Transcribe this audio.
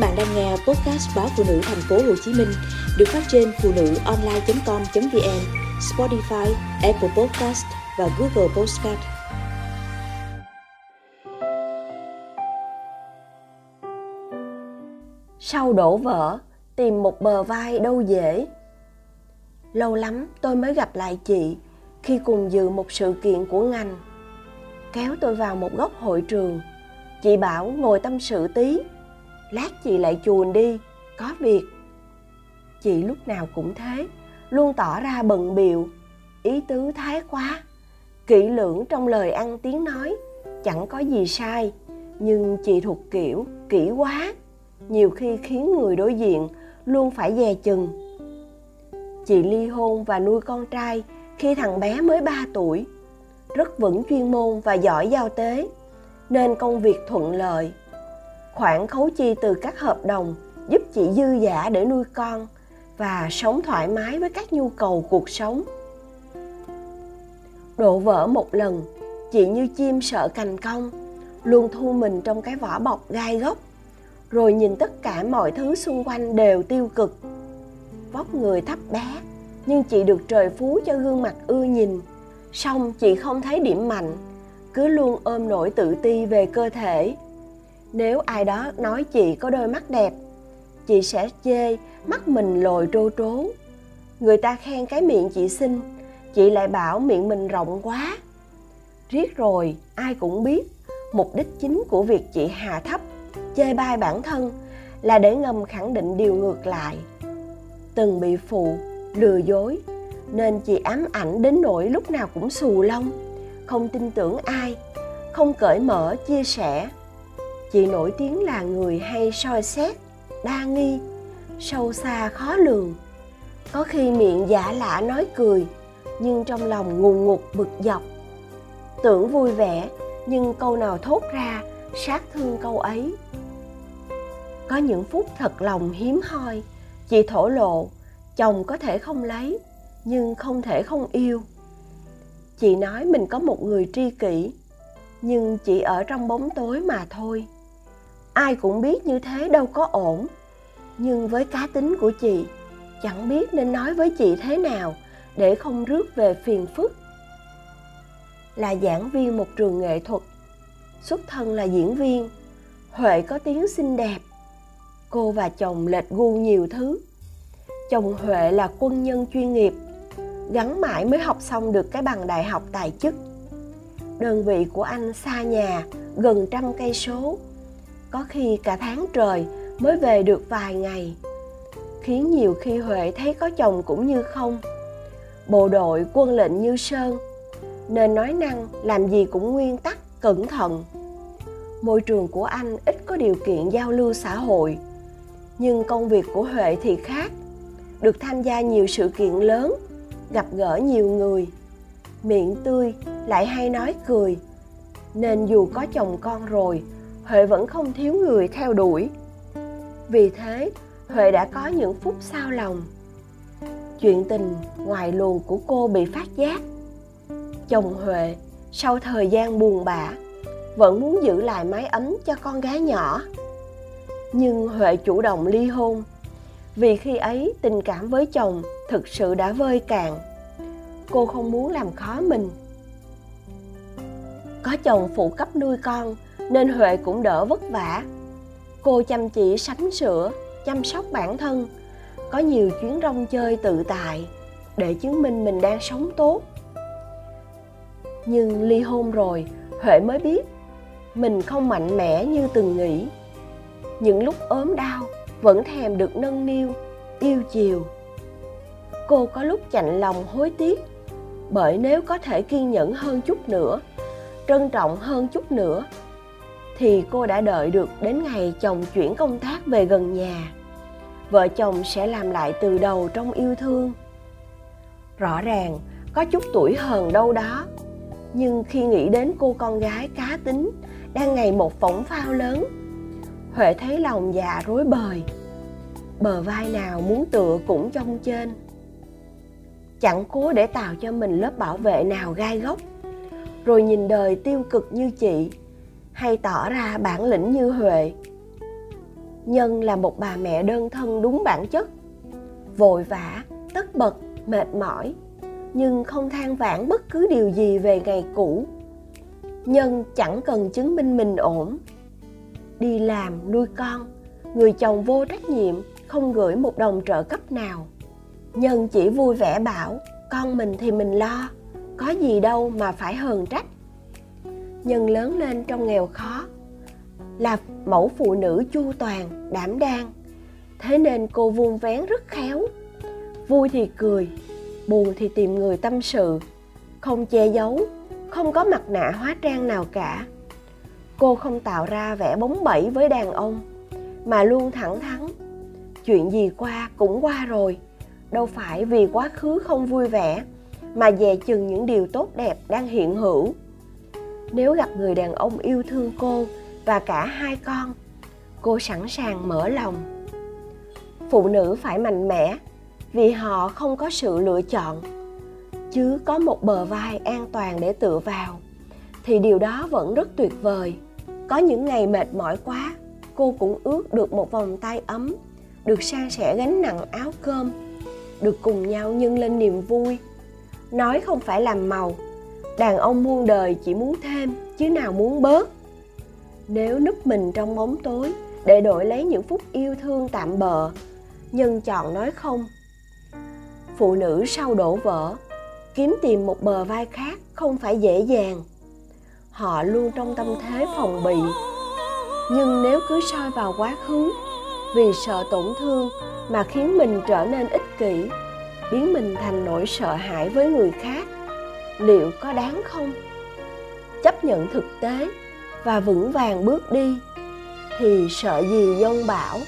bạn đang nghe podcast báo phụ nữ thành phố Hồ Chí Minh được phát trên phụ nữ online.com.vn, Spotify, Apple Podcast và Google Podcast. Sau đổ vỡ, tìm một bờ vai đâu dễ. Lâu lắm tôi mới gặp lại chị khi cùng dự một sự kiện của ngành. Kéo tôi vào một góc hội trường. Chị bảo ngồi tâm sự tí lát chị lại chuồn đi. Có việc. Chị lúc nào cũng thế, luôn tỏ ra bận biệu ý tứ thái quá. Kỹ lưỡng trong lời ăn tiếng nói, chẳng có gì sai. Nhưng chị thuộc kiểu, kỹ quá. Nhiều khi khiến người đối diện luôn phải dè chừng. Chị ly hôn và nuôi con trai khi thằng bé mới 3 tuổi. Rất vững chuyên môn và giỏi giao tế, nên công việc thuận lợi khoản khấu chi từ các hợp đồng giúp chị dư giả để nuôi con và sống thoải mái với các nhu cầu cuộc sống. Đổ vỡ một lần, chị như chim sợ cành cong luôn thu mình trong cái vỏ bọc gai góc, rồi nhìn tất cả mọi thứ xung quanh đều tiêu cực. Vóc người thấp bé, nhưng chị được trời phú cho gương mặt ưa nhìn. Song chị không thấy điểm mạnh, cứ luôn ôm nỗi tự ti về cơ thể nếu ai đó nói chị có đôi mắt đẹp, chị sẽ chê mắt mình lồi trô trố. Người ta khen cái miệng chị xinh, chị lại bảo miệng mình rộng quá. Riết rồi, ai cũng biết, mục đích chính của việc chị hạ thấp, chê bai bản thân là để ngầm khẳng định điều ngược lại. Từng bị phụ, lừa dối, nên chị ám ảnh đến nỗi lúc nào cũng xù lông, không tin tưởng ai, không cởi mở chia sẻ chị nổi tiếng là người hay soi xét, đa nghi, sâu xa khó lường. Có khi miệng giả lạ nói cười, nhưng trong lòng ngùn ngụt bực dọc. Tưởng vui vẻ, nhưng câu nào thốt ra, sát thương câu ấy. Có những phút thật lòng hiếm hoi, chị thổ lộ, chồng có thể không lấy, nhưng không thể không yêu. Chị nói mình có một người tri kỷ, nhưng chỉ ở trong bóng tối mà thôi ai cũng biết như thế đâu có ổn. Nhưng với cá tính của chị, chẳng biết nên nói với chị thế nào để không rước về phiền phức. Là giảng viên một trường nghệ thuật, xuất thân là diễn viên, huệ có tiếng xinh đẹp. Cô và chồng lệch gu nhiều thứ. Chồng huệ là quân nhân chuyên nghiệp, gắn mãi mới học xong được cái bằng đại học tài chức. Đơn vị của anh xa nhà, gần trăm cây số có khi cả tháng trời mới về được vài ngày. Khiến nhiều khi huệ thấy có chồng cũng như không. Bộ đội, quân lệnh như sơn, nên nói năng làm gì cũng nguyên tắc, cẩn thận. Môi trường của anh ít có điều kiện giao lưu xã hội, nhưng công việc của huệ thì khác. Được tham gia nhiều sự kiện lớn, gặp gỡ nhiều người. Miệng tươi, lại hay nói cười. Nên dù có chồng con rồi huệ vẫn không thiếu người theo đuổi. Vì thế, huệ đã có những phút sao lòng. Chuyện tình ngoài luồng của cô bị phát giác. Chồng huệ, sau thời gian buồn bã, vẫn muốn giữ lại mái ấm cho con gái nhỏ. Nhưng huệ chủ động ly hôn. Vì khi ấy, tình cảm với chồng thực sự đã vơi cạn. Cô không muốn làm khó mình. Có chồng phụ cấp nuôi con nên huệ cũng đỡ vất vả. Cô chăm chỉ sắm sửa, chăm sóc bản thân, có nhiều chuyến rong chơi tự tại để chứng minh mình đang sống tốt. Nhưng ly hôn rồi, huệ mới biết mình không mạnh mẽ như từng nghĩ. Những lúc ốm đau, vẫn thèm được nâng niu, yêu chiều. Cô có lúc chạnh lòng hối tiếc, bởi nếu có thể kiên nhẫn hơn chút nữa, trân trọng hơn chút nữa thì cô đã đợi được đến ngày chồng chuyển công tác về gần nhà. Vợ chồng sẽ làm lại từ đầu trong yêu thương. Rõ ràng, có chút tuổi hờn đâu đó. Nhưng khi nghĩ đến cô con gái cá tính đang ngày một phỏng phao lớn, huệ thấy lòng già rối bời. Bờ vai nào muốn tựa cũng trong trên. Chẳng cố để tạo cho mình lớp bảo vệ nào gai góc. Rồi nhìn đời tiêu cực như chị hay tỏ ra bản lĩnh như huệ. Nhân là một bà mẹ đơn thân đúng bản chất. Vội vã, tất bật, mệt mỏi, nhưng không than vãn bất cứ điều gì về ngày cũ. Nhân chẳng cần chứng minh mình ổn. Đi làm, nuôi con, người chồng vô trách nhiệm, không gửi một đồng trợ cấp nào. Nhân chỉ vui vẻ bảo, con mình thì mình lo, có gì đâu mà phải hờn trách nhân lớn lên trong nghèo khó, là mẫu phụ nữ chu toàn, đảm đang. Thế nên cô vuông vén rất khéo. Vui thì cười, buồn thì tìm người tâm sự. Không che giấu, không có mặt nạ hóa trang nào cả. Cô không tạo ra vẻ bóng bẩy với đàn ông, mà luôn thẳng thắn. Chuyện gì qua cũng qua rồi, đâu phải vì quá khứ không vui vẻ, mà dè chừng những điều tốt đẹp đang hiện hữu nếu gặp người đàn ông yêu thương cô và cả hai con, cô sẵn sàng mở lòng. Phụ nữ phải mạnh mẽ vì họ không có sự lựa chọn, chứ có một bờ vai an toàn để tựa vào, thì điều đó vẫn rất tuyệt vời. Có những ngày mệt mỏi quá, cô cũng ước được một vòng tay ấm, được san sẻ gánh nặng áo cơm, được cùng nhau nhân lên niềm vui. Nói không phải làm màu đàn ông muôn đời chỉ muốn thêm, chứ nào muốn bớt. Nếu núp mình trong bóng tối, để đổi lấy những phút yêu thương tạm bợ nhân chọn nói không. Phụ nữ sau đổ vỡ, kiếm tìm một bờ vai khác không phải dễ dàng. Họ luôn trong tâm thế phòng bị, nhưng nếu cứ soi vào quá khứ, vì sợ tổn thương mà khiến mình trở nên ích kỷ, biến mình thành nỗi sợ hãi với người khác liệu có đáng không? Chấp nhận thực tế và vững vàng bước đi, thì sợ gì dông bão?